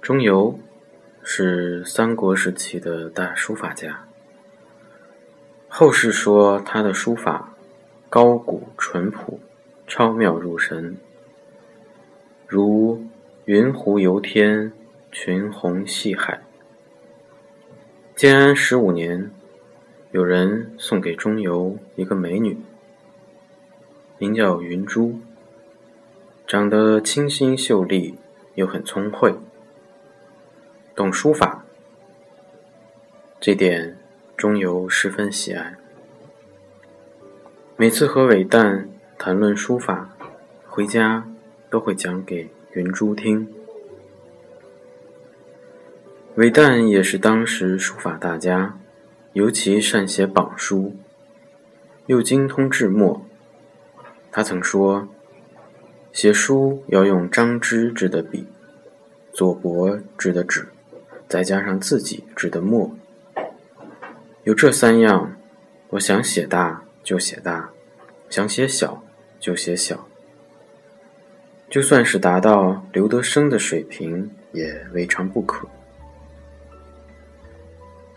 钟繇是三国时期的大书法家。后世说他的书法高古淳朴，超妙入神，如云湖游天，群虹戏海。建安十五年，有人送给钟繇一个美女，名叫云珠，长得清新秀丽，又很聪慧，懂书法，这点。钟繇十分喜爱，每次和韦诞谈论书法，回家都会讲给云珠听。韦诞也是当时书法大家，尤其善写榜书，又精通制墨。他曾说：“写书要用张芝制的笔，左伯制的纸，再加上自己制的墨。”有这三样，我想写大就写大，想写小就写小。就算是达到刘德生的水平，也未尝不可。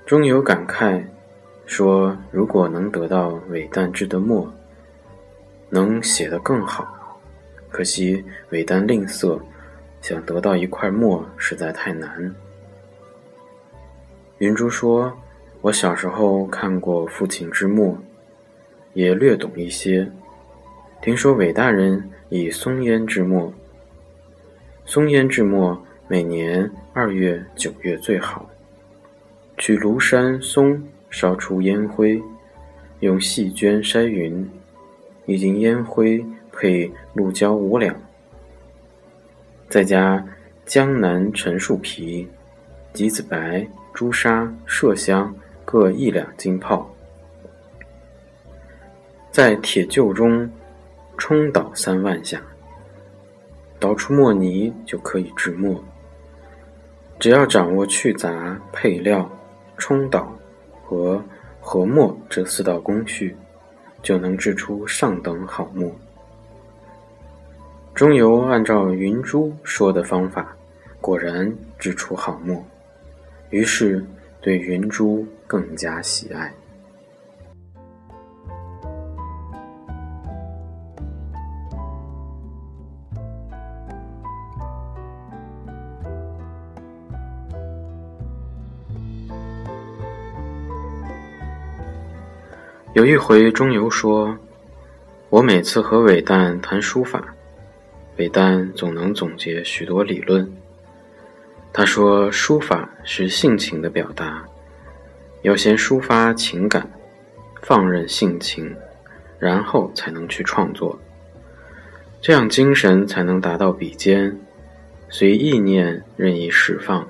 钟繇感慨说：“如果能得到韦诞制的墨，能写得更好。可惜韦诞吝啬，想得到一块墨实在太难。”云珠说。我小时候看过父亲之墨，也略懂一些。听说韦大人以松烟制墨，松烟制墨每年二月、九月最好。取庐山松烧出烟灰，用细绢筛匀，一斤烟灰配鹿胶五两，再加江南陈树皮、橘子白、朱砂、麝香。各一两金泡，在铁臼中冲捣三万下，捣出墨泥就可以制墨。只要掌握去杂、配料、冲捣和和墨这四道工序，就能制出上等好墨。钟繇按照云珠说的方法，果然制出好墨，于是对云珠。更加喜爱。有一回，钟繇说：“我每次和韦诞谈书法，韦诞总能总结许多理论。他说，书法是性情的表达。”要先抒发情感，放任性情，然后才能去创作，这样精神才能达到笔尖，随意念任意释放。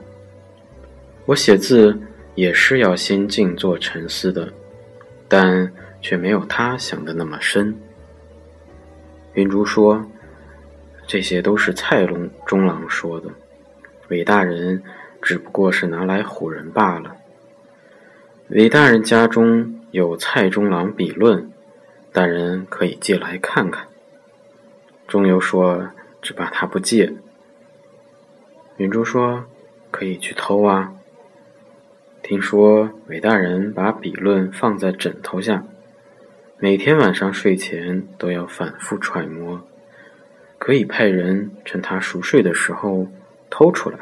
我写字也是要先静坐沉思的，但却没有他想的那么深。云珠说：“这些都是蔡龙中郎说的，韦大人只不过是拿来唬人罢了。”韦大人家中有蔡中郎笔论，大人可以借来看看。钟繇说：“只怕他不借。”云珠说：“可以去偷啊。”听说韦大人把笔论放在枕头下，每天晚上睡前都要反复揣摩，可以派人趁他熟睡的时候偷出来。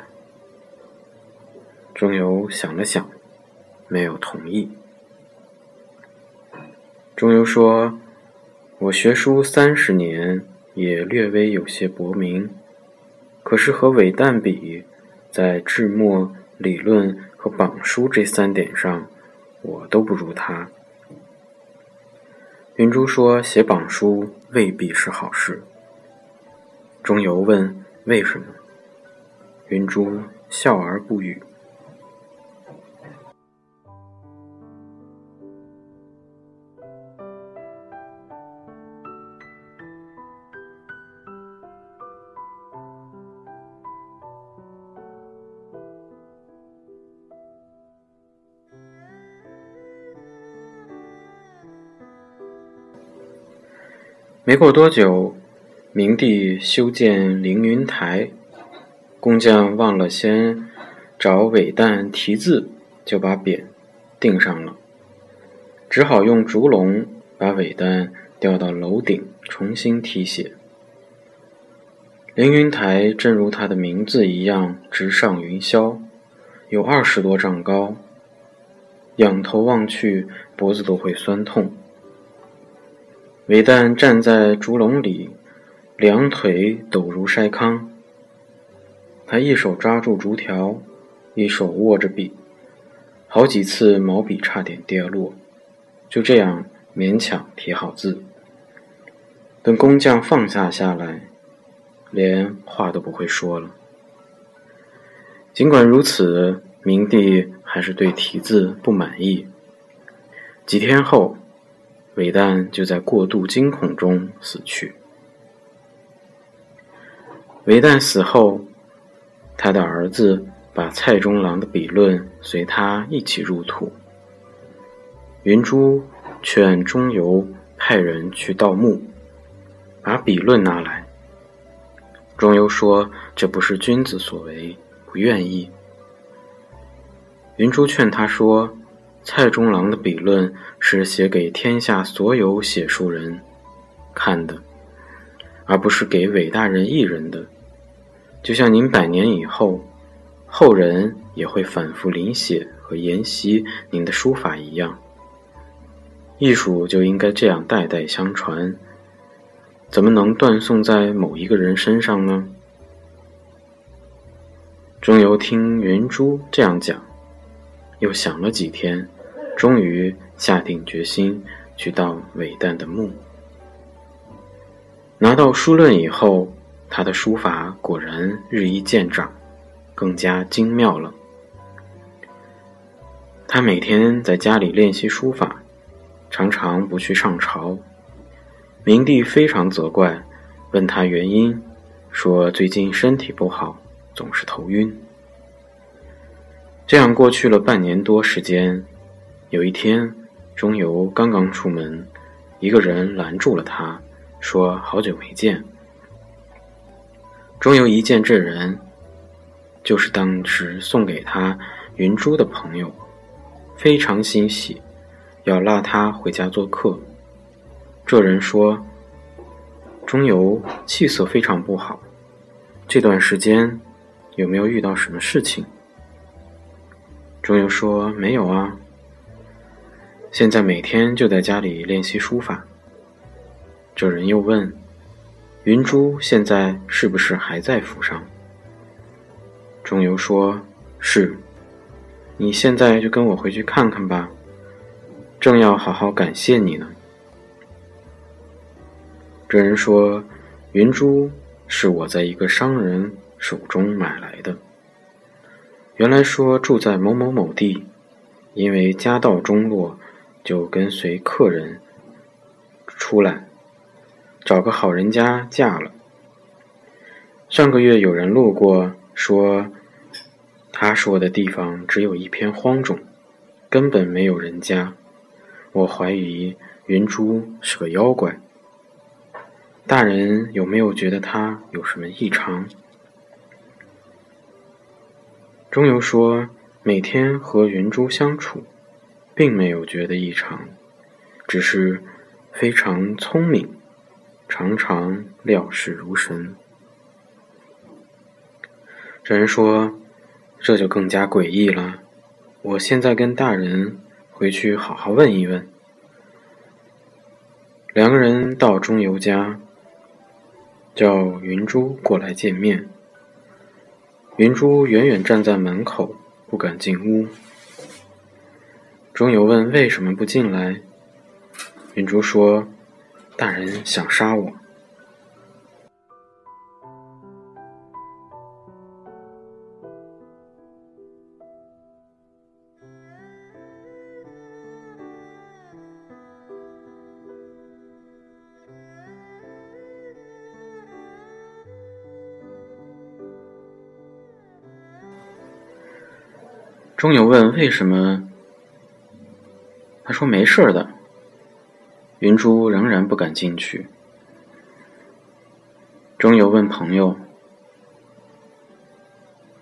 钟繇想了想。没有同意。钟繇说：“我学书三十年，也略微有些薄名，可是和韦诞比，在制墨、理论和榜书这三点上，我都不如他。”云珠说：“写榜书未必是好事。”钟繇问：“为什么？”云珠笑而不语。没过多久，明帝修建凌云台，工匠忘了先找尾蛋题字，就把匾钉上了，只好用竹笼把尾蛋吊到楼顶，重新题写。凌云台正如它的名字一样，直上云霄，有二十多丈高，仰头望去，脖子都会酸痛。韦旦站在竹笼里，两腿抖如筛糠。他一手抓住竹条，一手握着笔，好几次毛笔差点跌落，就这样勉强提好字。等工匠放下下来，连话都不会说了。尽管如此，明帝还是对题字不满意。几天后。韦旦就在过度惊恐中死去。韦旦死后，他的儿子把蔡中郎的笔论随他一起入土。云珠劝钟繇派人去盗墓，把笔论拿来。钟繇说：“这不是君子所为，不愿意。”云珠劝他说。蔡中郎的笔论是写给天下所有写书人看的，而不是给伟大人一人的。就像您百年以后，后人也会反复临写和研习您的书法一样。艺术就应该这样代代相传，怎么能断送在某一个人身上呢？钟繇听云珠这样讲。又想了几天，终于下定决心去盗韦诞的墓。拿到书论以后，他的书法果然日益见长，更加精妙了。他每天在家里练习书法，常常不去上朝。明帝非常责怪，问他原因，说最近身体不好，总是头晕。这样过去了半年多时间，有一天，钟繇刚刚出门，一个人拦住了他，说：“好久没见。”钟繇一见这人，就是当时送给他云珠的朋友，非常欣喜，要拉他回家做客。这人说：“钟繇气色非常不好，这段时间有没有遇到什么事情？”钟繇说：“没有啊，现在每天就在家里练习书法。”这人又问：“云珠现在是不是还在府上？”钟繇说：“是。”你现在就跟我回去看看吧，正要好好感谢你呢。这人说：“云珠是我在一个商人手中买来的。”原来说住在某某某地，因为家道中落，就跟随客人出来，找个好人家嫁了。上个月有人路过，说他说的地方只有一片荒冢，根本没有人家。我怀疑云珠是个妖怪。大人有没有觉得他有什么异常？钟繇说：“每天和云珠相处，并没有觉得异常，只是非常聪明，常常料事如神。”这人说：“这就更加诡异了。我现在跟大人回去好好问一问。”两个人到钟繇家，叫云珠过来见面。云珠远远站在门口，不敢进屋。钟游问：“为什么不进来？”云珠说：“大人想杀我。”钟游问：“为什么？”他说：“没事的。”云珠仍然不敢进去。钟游问朋友：“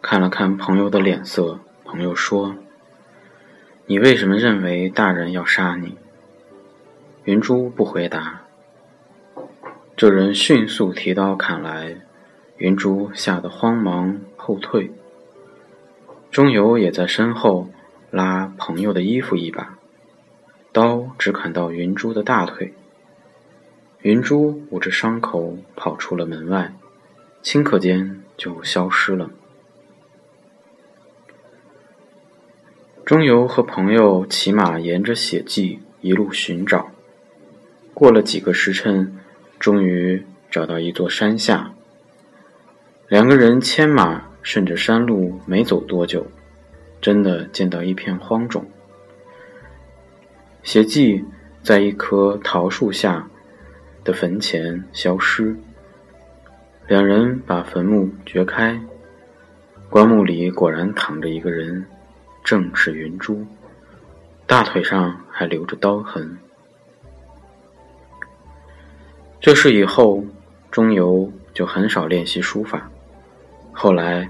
看了看朋友的脸色，朋友说：“你为什么认为大人要杀你？”云珠不回答。这人迅速提刀砍来，云珠吓得慌忙后退。钟游也在身后拉朋友的衣服一把，刀只砍到云珠的大腿。云珠捂着伤口跑出了门外，顷刻间就消失了。钟游和朋友骑马沿着血迹一路寻找，过了几个时辰。终于找到一座山下，两个人牵马顺着山路，没走多久，真的见到一片荒冢。邪迹在一棵桃树下的坟前消失。两人把坟墓掘开，棺木里果然躺着一个人，正是云珠，大腿上还留着刀痕。这事以后，钟繇就很少练习书法。后来，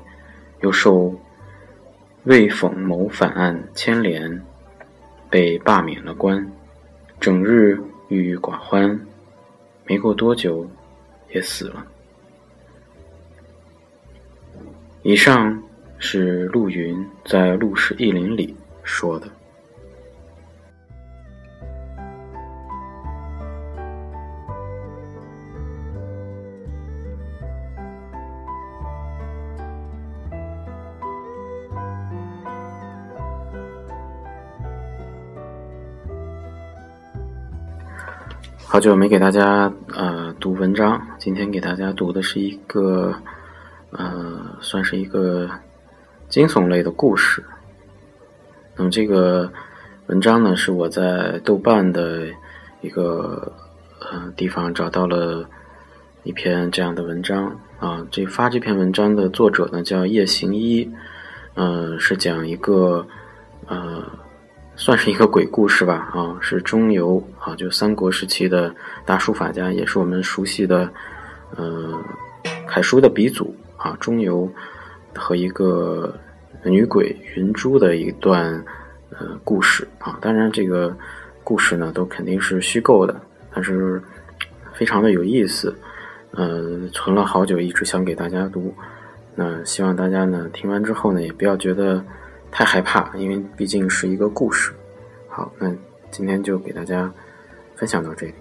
又受魏讽谋反案牵连，被罢免了官，整日郁郁寡欢。没过多久，也死了。以上是陆云在《陆氏异林》里说的。好久没给大家呃读文章，今天给大家读的是一个呃算是一个惊悚类的故事。那么这个文章呢是我在豆瓣的一个呃地方找到了一篇这样的文章啊。这发这篇文章的作者呢叫叶行一，嗯，是讲一个呃。算是一个鬼故事吧，啊，是钟繇啊，就三国时期的大书法家，也是我们熟悉的，呃，楷书的鼻祖啊，钟繇和一个女鬼云珠的一段呃故事啊。当然，这个故事呢都肯定是虚构的，但是非常的有意思，呃，存了好久，一直想给大家读。那希望大家呢听完之后呢，也不要觉得。太害怕，因为毕竟是一个故事。好，那今天就给大家分享到这里。